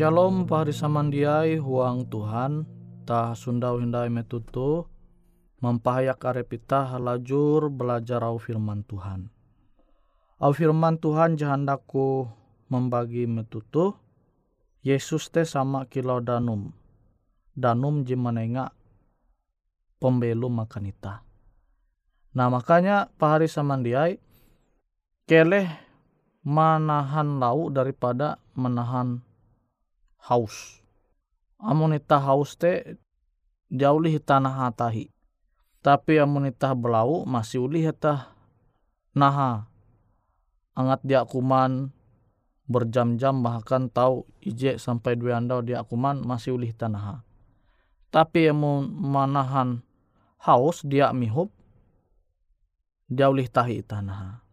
Shalom pahari samandiai huang Tuhan tah sundau hindai metutu mempahayak arepita halajur belajar au firman Tuhan. Au firman Tuhan jahandaku membagi metutu Yesus te sama kilau danum. Danum jimanenga pembelu makanita. Nah makanya pahari samandiai keleh manahan lau daripada menahan haus. Amunita haus te diaulih tanah hatahi. Tapi amunita belau masih ulih heta naha. Angat dia kuman berjam-jam bahkan tahu ije sampai dua andau dia kuman masih ulih tanah. Tapi amun manahan haus dia mihup dia ulih tahi tanah.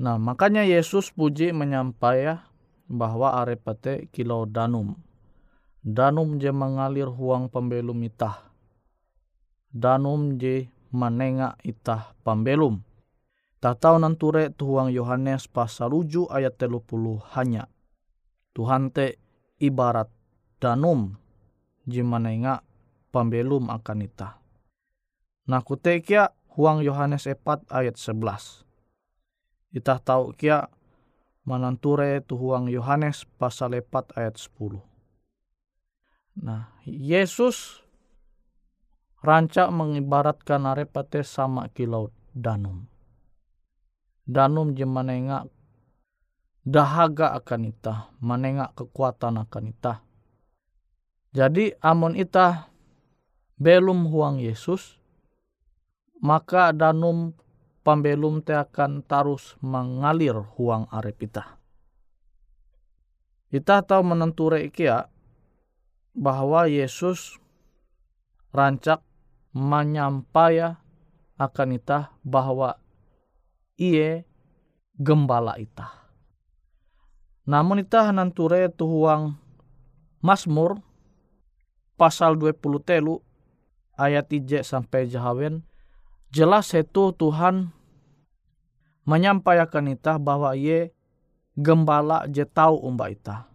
Nah, makanya Yesus puji menyampaikan bahwa arepate kilau danum. Danum je mengalir huang pembelum itah. Danum je menengak itah pembelum. Tak tahu nanture tuhuang Yohanes pasal uju ayat puluh hanya. Tuhan te ibarat danum je menengak pembelum akan itah. Nah kutekia huang Yohanes 4 ayat 11 kita tahu kia mananture tuhuang Yohanes pasal 4 ayat 10. Nah, Yesus rancak mengibaratkan arepate sama kilau danum. Danum je menengak dahaga akan ita, menengak kekuatan akan ita. Jadi amon ita belum huang Yesus, maka danum pambelum te akan terus mengalir huang arep ita. Ita tahu menenture ikia bahwa Yesus rancak menyampaya akan ita bahwa iye gembala ita. Namun ita nanture tuhuang Mazmur pasal 20 telu ayat 3 sampai jahawen jelas itu Tuhan menyampaikan ita bahwa ye gembala je tahu umba ita.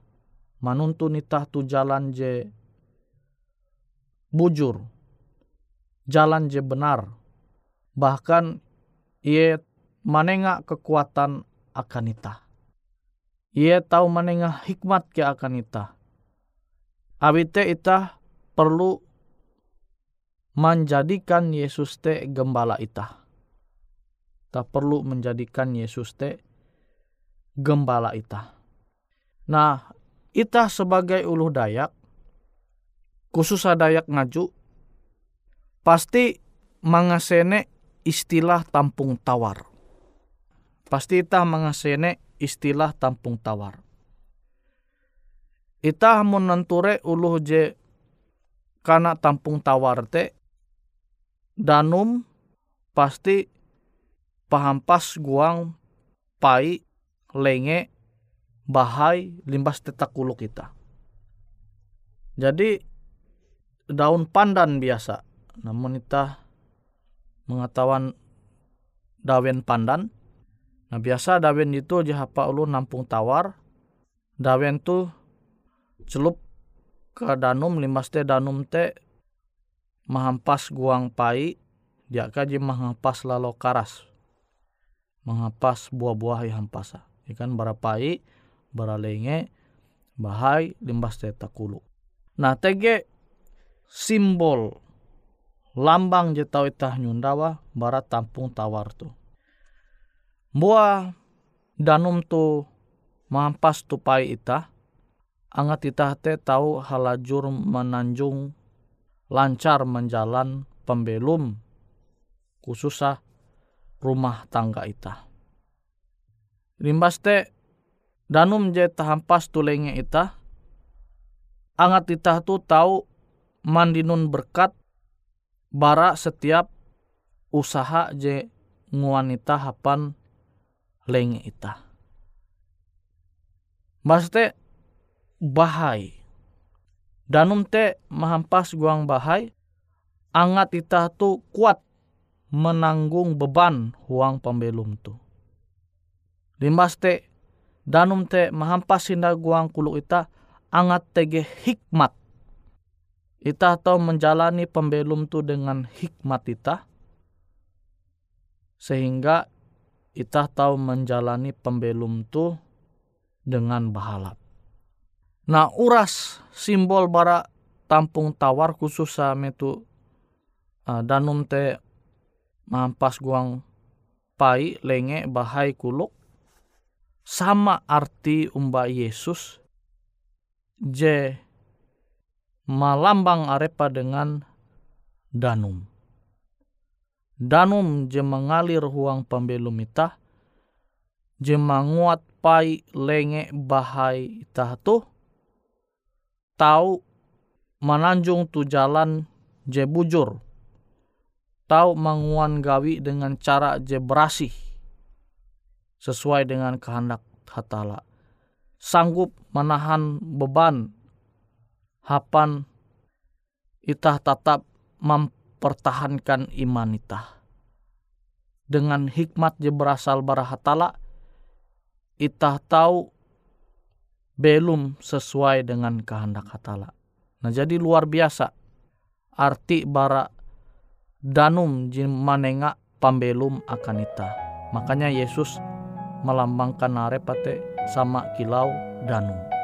Manuntun ita tu jalan je bujur. Jalan je benar. Bahkan ye menengah kekuatan akan ita. Ye tahu menengah hikmat ke akan ita. Abite ita perlu menjadikan Yesus te gembala ita. Tak perlu menjadikan Yesus te gembala ita. Nah, ita sebagai ulu Dayak, khusus Dayak ngaju, pasti mengasene istilah tampung tawar. Pasti ita mengasene istilah tampung tawar. Ita menenture ulu je karena tampung tawar te danum pasti pahampas guang pai lenge bahai limbas tetak kuluk kita. Jadi daun pandan biasa, namun kita mengetahuan daun pandan. Nah biasa daun itu jahapa ulu nampung tawar. Daun tu celup ke danum limbas te danum te mahampas guang pai dia kaji mahampas lalu karas. Menghampas buah-buah yang hampasa. Ikan barapai baralenge bahai limbas teta kulu. Nah tege simbol. Lambang je tau itah nyundawa bara tampung tawar tu. Buah danum tu mahampas tu pai itah. Angat itah te tau halajur menanjung lancar menjalan pembelum khususah rumah tangga ita. Limbas te danum je tahampas tulenge ita angat ita tu tahu mandinun berkat bara setiap usaha je nguanita hapan lenge ita. Mas te bahai Danum te mahampas guang bahai, angat ita tu kuat menanggung beban huang pembelum tu. Limbas te danum te mahampas sinda guang kuluk ita angat tege hikmat. Ita tahu menjalani pembelum tu dengan hikmat ita. Sehingga ita tahu menjalani pembelum tu dengan bahalap. Nah uras simbol bara tampung tawar khusus sa metu uh, danum te mampas guang pai lenge bahai kuluk sama arti umba Yesus je malambang arepa dengan danum. Danum je mengalir huang pembelum itah, je menguat pai lenge bahai itah tuh, tahu menanjung tu jalan je bujur. Tahu menguan gawi dengan cara je berasih. sesuai dengan kehendak hatala. Sanggup menahan beban hapan itah tetap mempertahankan iman itah. Dengan hikmat je berasal bara hatala, itah tahu belum sesuai dengan kehendak hatala. Nah jadi luar biasa arti bara danum jin manenga pambelum akan ita. Makanya Yesus melambangkan narepate sama kilau danum.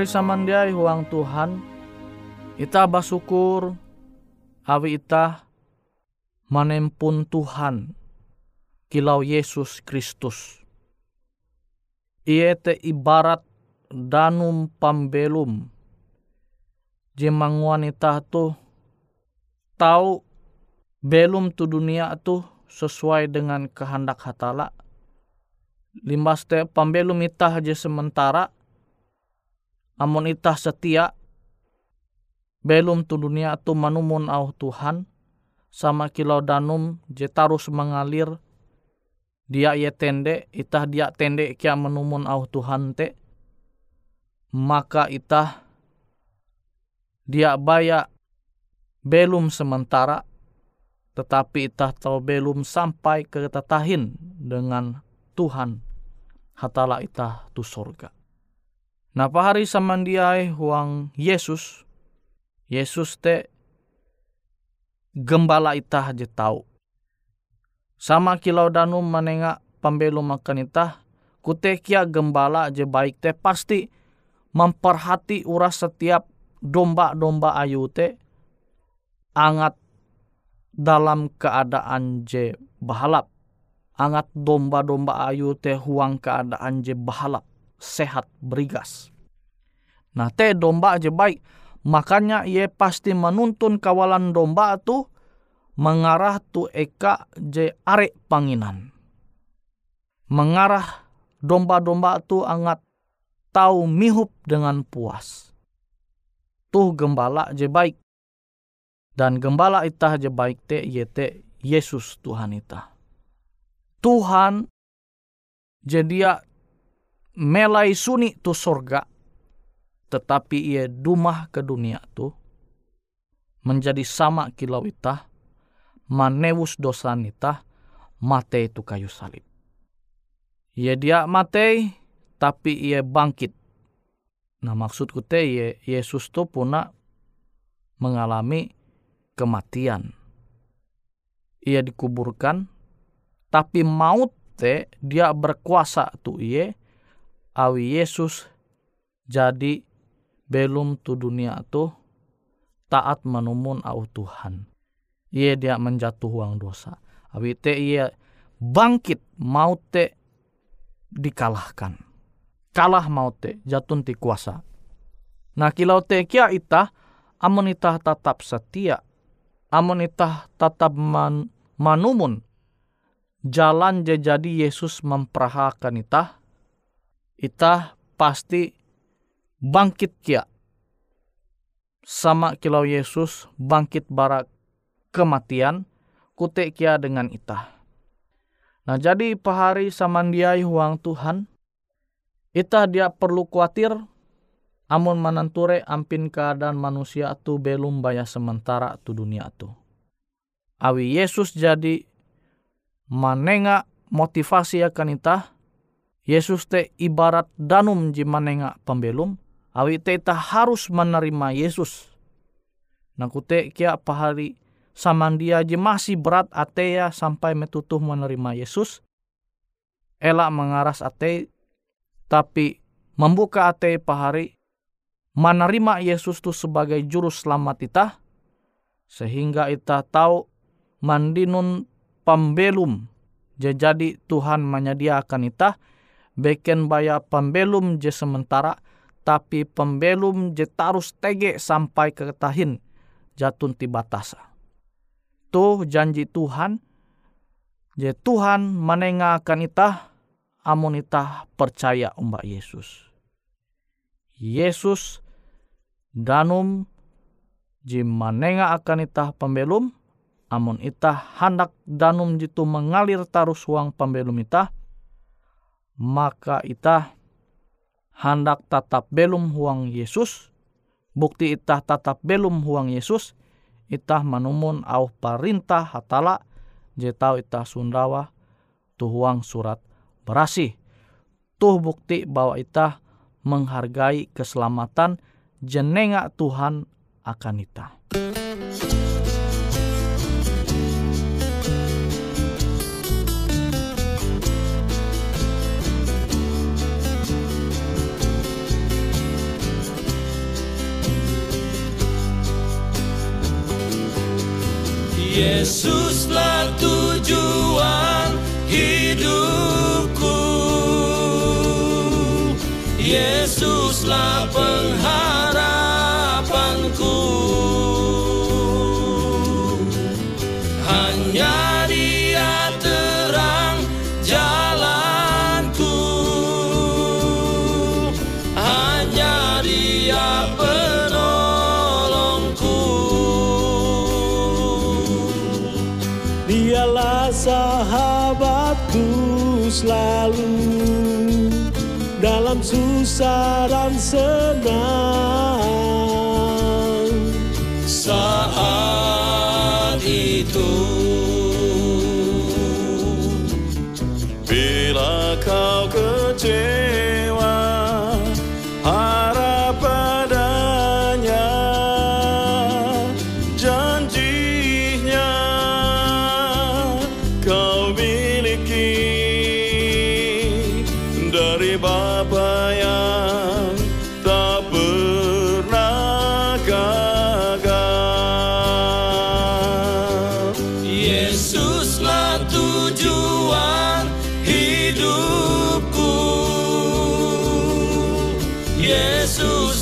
Pari samandiai huang Tuhan, ita basyukur awi ita manempun Tuhan kilau Yesus Kristus. Ie te ibarat danum pambelum. Jemanguan ita tu tahu belum tu dunia tu sesuai dengan kehendak hatala. Limbas te pambelum ita aja sementara amun itah setia. Belum tu dunia tu manumun au Tuhan. Sama kilau danum je tarus mengalir. Dia ye tende itah dia tende kia menumun au Tuhan te. Maka itah dia baya belum sementara tetapi itah tahu belum sampai ke tetahin dengan Tuhan. Hatala itah tu surga. Nah pahari samandiai huang Yesus, Yesus te gembala itah je tau. Sama kilau danum menengak pembelu makan itah, kutekia gembala je baik te pasti memperhati uras setiap domba-domba ayu te angat dalam keadaan je bahalap. Angat domba-domba ayu te huang keadaan je bahalap sehat berigas. Nah te domba aja baik, makanya ia pasti menuntun kawalan domba tu mengarah tu eka je arek panginan. Mengarah domba-domba tu angat tahu mihup dengan puas. Tuh gembala je baik. Dan gembala itah je baik te yete Yesus Tuhan itah. Tuhan jadi melai suni tu sorga, tetapi ia dumah ke dunia tu, menjadi sama kilau itah, manewus dosa nita, mate itu kayu salib. Ia dia mate, tapi ia bangkit. Nah maksudku te ia Yesus tu puna mengalami kematian. Ia dikuburkan, tapi maut te dia berkuasa tu ia awi Yesus jadi belum tu dunia tu taat menumun au Tuhan. Ia dia menjatuh uang dosa. Awi te ia bangkit mau te dikalahkan. Kalah mau te jatun ti kuasa. Nah kilau te kia ita amun ita tetap setia. Amun ita tetap man, manumun jalan jadi Yesus memperahakan ita ita pasti bangkit kia. Sama kilau Yesus bangkit barak kematian, kute kia dengan ita. Nah jadi pahari samandiai huang Tuhan, ita dia perlu khawatir amun mananture ampin keadaan manusia tu belum bayar sementara tu dunia tu. Awi Yesus jadi manenga motivasi akan ita Yesus te ibarat danum jimanenga pembelum, awi te ta harus menerima Yesus. Nakute kia pahari samandia je masih berat ateya sampai metutuh menerima Yesus. Elak mengaras ate, tapi membuka ate pahari menerima Yesus tu sebagai juru selamat ita, sehingga ita tahu mandinun pembelum jadi Tuhan menyediakan ita beken baya pembelum je sementara tapi pembelum je tarus tege sampai ke tahin jatun ti batasa. Tuh janji Tuhan, je Tuhan menengakan itah amun itah percaya umbak Yesus. Yesus danum je manenga akan itah pembelum, amun itah hendak danum jitu mengalir tarus uang pembelum itah, maka ita hendak tatap belum huang Yesus, bukti ita tatap belum huang Yesus, ita menumun au perintah hatala, jetau ita sundawa tuhuang surat berasih. Tuh bukti bahwa ita menghargai keselamatan jenenga Tuhan akan ita. Yesuslah tujuan hidupku. Yesuslah pengharapanku. Hanya dia terang jalanku. Hanya dia selalu dalam susah dan senang. saat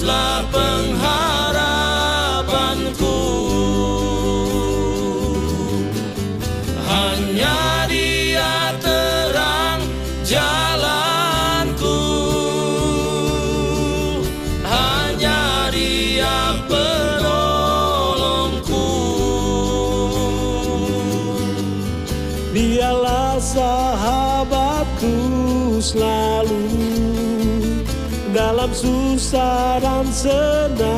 Yesuslah pengharapanku dalam susah dan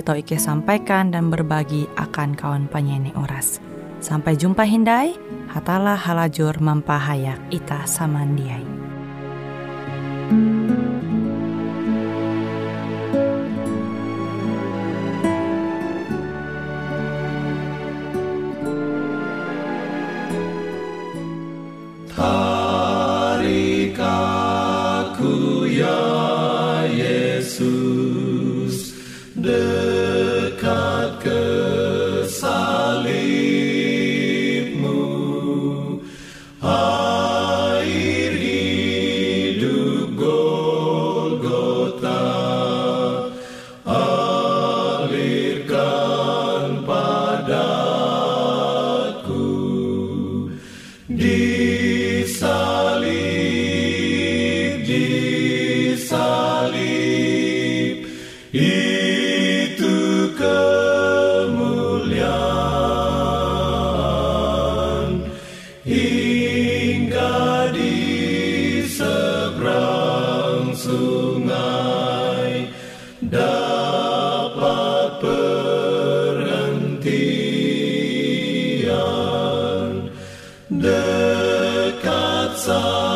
tau Ike sampaikan dan berbagi akan kawan penyanyi Uras. Sampai jumpa Hindai, hatalah halajur mampahayak ita samandiai. Tarik aku de Katza.